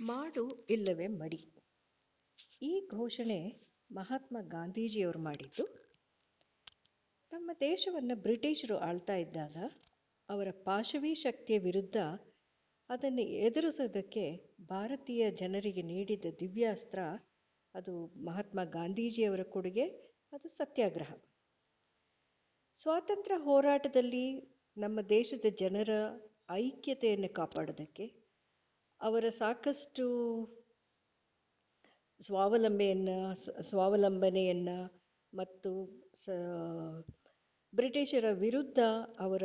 ಮಾಡು ಇಲ್ಲವೇ ಮಡಿ. ಈ ಘೋಷಣೆ ಮಹಾತ್ಮ ಗಾಂಧೀಜಿಯವರು ಮಾಡಿದ್ದು. ನಮ್ಮ ದೇಶವನ್ನು ಬ್ರಿಟಿಷರು ಆಳ್ತಾ ಇದ್ದಾಗ ಅವರ ಪಾಶವಿ ಶಕ್ತಿಯ ವಿರುದ್ಧ ಅದನ್ನು ಎದುರಿಸೋದಕ್ಕೆ ಭಾರತೀಯ ಜನರಿಗೆ ನೀಡಿದ ದಿವ್ಯಾಸ್ತ್ರ ಅದು ಮಹಾತ್ಮ ಗಾಂಧೀಜಿಯವರ ಕೊಡುಗೆ, ಅದು ಸತ್ಯಾಗ್ರಹ. ಸ್ವಾತಂತ್ರ್ಯ ಹೋರಾಟದಲ್ಲಿ ನಮ್ಮ ದೇಶದ ಜನರ ಐಕ್ಯತೆಯನ್ನು ಕಾಪಾಡೋದಕ್ಕೆ ಅವರ ಸಾಕಷ್ಟು ಸ್ವಾವಲಂಬೆಯನ್ನು ಸ್ವಾವಲಂಬನೆಯನ್ನು ಮತ್ತು ಸ, ಬ್ರಿಟಿಷರ ವಿರುದ್ಧ ಅವರ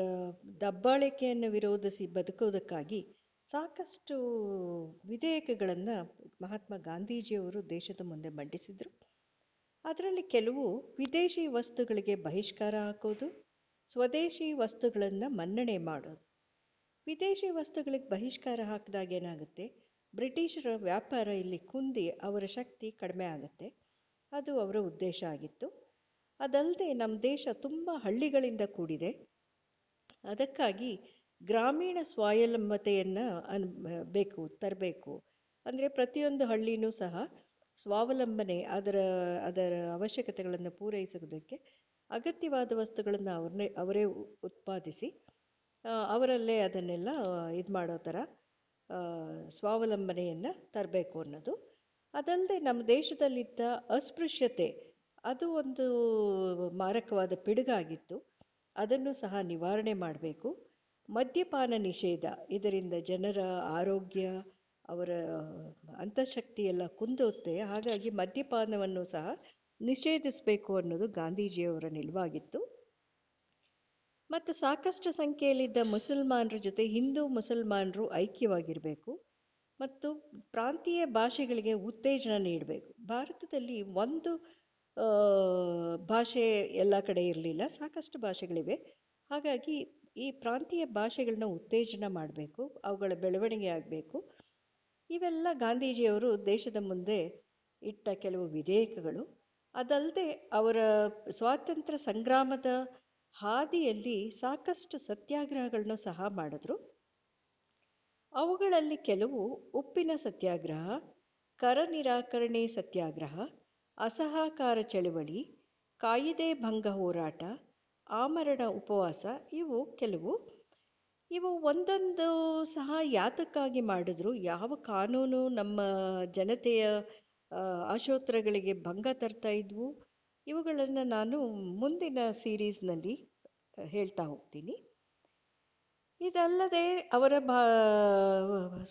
ದಬ್ಬಾಳಿಕೆಯನ್ನು ವಿರೋಧಿಸಿ ಬದುಕೋದಕ್ಕಾಗಿ ಸಾಕಷ್ಟು ವಿಧೇಯಕಗಳನ್ನು ಮಹಾತ್ಮ ಗಾಂಧೀಜಿಯವರು ದೇಶದ ಮುಂದೆ ಮಂಡಿಸಿದರು. ಅದರಲ್ಲಿ ಕೆಲವು ವಿದೇಶಿ ವಸ್ತುಗಳಿಗೆ ಬಹಿಷ್ಕಾರ ಹಾಕೋದು, ಸ್ವದೇಶಿ ವಸ್ತುಗಳನ್ನು ಮನ್ನಣೆ ಮಾಡೋದು. ವಿದೇಶಿ ವಸ್ತುಗಳಿಗೆ ಬಹಿಷ್ಕಾರ ಹಾಕಿದಾಗ ಏನಾಗುತ್ತೆ? ಬ್ರಿಟಿಷರ ವ್ಯಾಪಾರ ಇಲ್ಲಿ ಕುಂದಿ ಅವರ ಶಕ್ತಿ ಕಡಿಮೆ ಆಗುತ್ತೆ. ಅದು ಅವರ ಉದ್ದೇಶ ಆಗಿತ್ತು. ಅದಲ್ಲದೆ ನಮ್ಮ ದೇಶ ತುಂಬ ಹಳ್ಳಿಗಳಿಂದ ಕೂಡಿದೆ. ಅದಕ್ಕಾಗಿ ಗ್ರಾಮೀಣ ಸ್ವಾವಲಂಬತೆಯನ್ನು ಅನ್, ಬೇಕು, ತರಬೇಕು. ಅಂದರೆ ಪ್ರತಿಯೊಂದು ಹಳ್ಳಿನೂ ಸಹ ಸ್ವಾವಲಂಬನೆ, ಅದರ ಅದರ ಅವಶ್ಯಕತೆಗಳನ್ನು ಪೂರೈಸುವುದಕ್ಕೆ ಅಗತ್ಯವಾದ ವಸ್ತುಗಳನ್ನು ಅವ್ರನ್ನೇ, ಅವರೇ ಉತ್ಪಾದಿಸಿ ಅವರಲ್ಲೇ ಅದನ್ನೆಲ್ಲ ಇದು ಮಾಡೋ ಥರ ಸ್ವಾವಲಂಬನೆಯನ್ನು ತರಬೇಕು ಅನ್ನೋದು. ಅದಲ್ಲದೆ ನಮ್ಮ ದೇಶದಲ್ಲಿದ್ದ ಅಸ್ಪೃಶ್ಯತೆ, ಅದು ಒಂದು ಮಾರಕವಾದ ಪಿಡುಗಾಗಿತ್ತು. ಅದನ್ನು ಸಹ ನಿವಾರಣೆ ಮಾಡಬೇಕು. ಮದ್ಯಪಾನ ನಿಷೇಧ, ಇದರಿಂದ ಜನರ ಆರೋಗ್ಯ, ಅವರ ಅಂತಃಶಕ್ತಿ ಎಲ್ಲ ಕುಂದೋತ್ತೆ. ಹಾಗಾಗಿ ಮದ್ಯಪಾನವನ್ನು ಸಹ ನಿಷೇಧಿಸಬೇಕು ಅನ್ನೋದು ಗಾಂಧೀಜಿಯವರ ನಿಲುವಾಗಿತ್ತು. ಮತ್ತು ಸಾಕಷ್ಟು ಸಂಖ್ಯೆಯಲ್ಲಿದ್ದ ಮುಸಲ್ಮಾನರ ಜೊತೆ ಹಿಂದೂ ಮುಸಲ್ಮಾನರು ಐಕ್ಯವಾಗಿರಬೇಕು ಮತ್ತು ಪ್ರಾಂತೀಯ ಭಾಷೆಗಳಿಗೆ ಉತ್ತೇಜನ ನೀಡಬೇಕು. ಭಾರತದಲ್ಲಿ ಒಂದು ಭಾಷೆ ಎಲ್ಲ ಕಡೆ ಇರಲಿಲ್ಲ, ಸಾಕಷ್ಟು ಭಾಷೆಗಳಿವೆ. ಹಾಗಾಗಿ ಈ ಪ್ರಾಂತೀಯ ಭಾಷೆಗಳನ್ನ ಉತ್ತೇಜನ ಮಾಡಬೇಕು, ಅವುಗಳ ಬೆಳವಣಿಗೆ ಆಗಬೇಕು. ಇವೆಲ್ಲ ಗಾಂಧೀಜಿಯವರು ದೇಶದ ಮುಂದೆ ಇಟ್ಟ ಕೆಲವು ವಿಧೇಯಕಗಳು. ಅದಲ್ಲದೆ ಅವರ ಸ್ವಾತಂತ್ರ್ಯ ಸಂಗ್ರಾಮದ ಹಾದಿಯಲ್ಲಿ ಸಾಕಷ್ಟು ಸತ್ಯಾಗ್ರಹಗಳನ್ನು ಸಹ ಮಾಡಿದ್ರು. ಅವುಗಳಲ್ಲಿ ಕೆಲವು ಉಪ್ಪಿನ ಸತ್ಯಾಗ್ರಹ ಕರ ನಿರಾಕರಣೆ ಸತ್ಯಾಗ್ರಹ, ಅಸಹಕಾರ ಚಳವಳಿ, ಕಾಯಿದೆ ಭಂಗ ಹೋರಾಟ, ಆಮರಣ ಉಪವಾಸ ಇವು ಕೆಲವು. ಇವು ಒಂದೊಂದು ಸಹ ಯಾತಕ್ಕಾಗಿ ಮಾಡಿದ್ರು? ಯಾವ ಕಾನೂನು ನಮ್ಮ ಜನತೆಯ ಆಶೋತ್ತರಗಳಿಗೆ ಭಂಗ ತರ್ತಾ ಇದ್ವು? ಇವುಗಳನ್ನು ನಾನು ಮುಂದಿನ ಸೀರೀಸ್ನಲ್ಲಿ ಹೇಳ್ತಾ ಹೋಗ್ತೀನಿ. ಇದಲ್ಲದೆ ಅವರ ಬಾ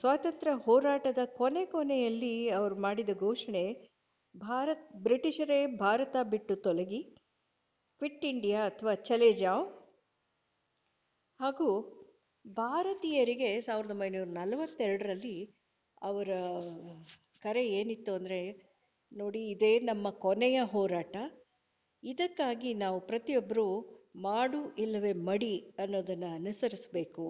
ಸ್ವಾತಂತ್ರ್ಯ ಹೋರಾಟದ ಕೊನೆ ಕೊನೆಯಲ್ಲಿ ಅವರು ಮಾಡಿದ ಘೋಷಣೆ, ಭಾರತ್, ಬ್ರಿಟಿಷರೇ ಭಾರತ ಬಿಟ್ಟು ತೊಲಗಿ, ಕ್ವಿಟ್ ಇಂಡಿಯಾ ಅಥವಾ ಚಲೆ ಜಾವ್. ಹಾಗೂ ಭಾರತೀಯರಿಗೆ ಸಾವಿರದ ಒಂಬೈನೂರ ನಲವತ್ತೆರಡರಲ್ಲಿ ಅವರ ಕರೆ ಏನಿತ್ತು ಅಂದರೆ, ನೋಡಿ ಇದೇ ನಮ್ಮ ಕೊನೆಯ ಹೋರಾಟ. ಇದಕ್ಕಾಗಿ ನಾವು ಪ್ರತಿಯೊಬ್ಬರೂ ಮಾಡು ಇಲ್ಲವೇ ಮಡಿ ಅನ್ನೋದನ್ನು ಅನುಸರಿಸಬೇಕು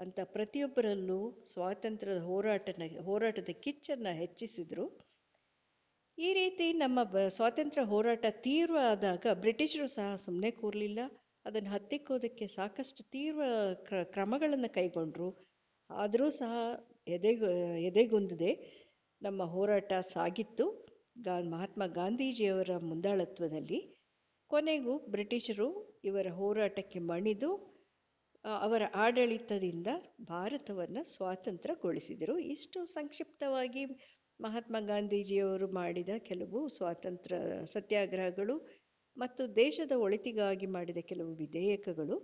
ಅಂತ ಪ್ರತಿಯೊಬ್ಬರಲ್ಲೂ ಸ್ವಾತಂತ್ರ್ಯದ ಹೋರಾಟನ, ಹೋರಾಟದ ಕಿಚ್ಚನ್ನು ಹೆಚ್ಚಿಸಿದರು. ಈ ರೀತಿ ನಮ್ಮ ಬ, ಸ್ವಾತಂತ್ರ್ಯ ಹೋರಾಟ ತೀವ್ರ ಆದಾಗ ಬ್ರಿಟಿಷರು ಸಹ ಸುಮ್ಮನೆ ಕೂರಲಿಲ್ಲ. ಅದನ್ನು ಹತ್ತಿಕ್ಕೋದಕ್ಕೆ ಸಾಕಷ್ಟು ತೀವ್ರ ಕ್ರ, ಕ್ರಮಗಳನ್ನು ಕೈಗೊಂಡರು. ಆದರೂ ಸಹ ಎದೆಗು, ಎದೆಗುಂದದೆ. ನಮ್ಮ ಹೋರಾಟ ಸಾಗಿತ್ತು. ಗಾ, ಮಹಾತ್ಮ ಗಾಂಧೀಜಿಯವರ ಮುಂದಾಳತ್ವದಲ್ಲಿ. ಕೊನೆಗೂ ಬ್ರಿಟಿಷರು ಇವರ ಹೋರಾಟಕ್ಕೆ ಮಣಿದು ಅವರ ಆಡಳಿತದಿಂದ ಭಾರತವನ್ನು ಸ್ವಾತಂತ್ರ್ಯಗೊಳಿಸಿದರು. ಇಷ್ಟು ಸಂಕ್ಷಿಪ್ತವಾಗಿ ಮಹಾತ್ಮ ಗಾಂಧೀಜಿಯವರು ಮಾಡಿದ ಕೆಲವು ಸ್ವಾತಂತ್ರ್ಯ ಸತ್ಯಾಗ್ರಹಗಳು ಮತ್ತು ದೇಶದ ಒಳಿತಿಗಾಗಿ ಮಾಡಿದ ಕೆಲವು ವಿಧೇಯಕಗಳು.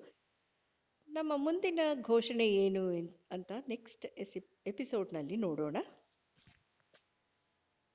ನಮ್ಮ ಮುಂದಿನ ಘೋಷಣೆ ಏನು ಅಂತ ನೆಕ್ಸ್ಟ್ ಎಸಿ ಎಪಿಸೋಡ್ನಲ್ಲಿ ನೋಡೋಣ.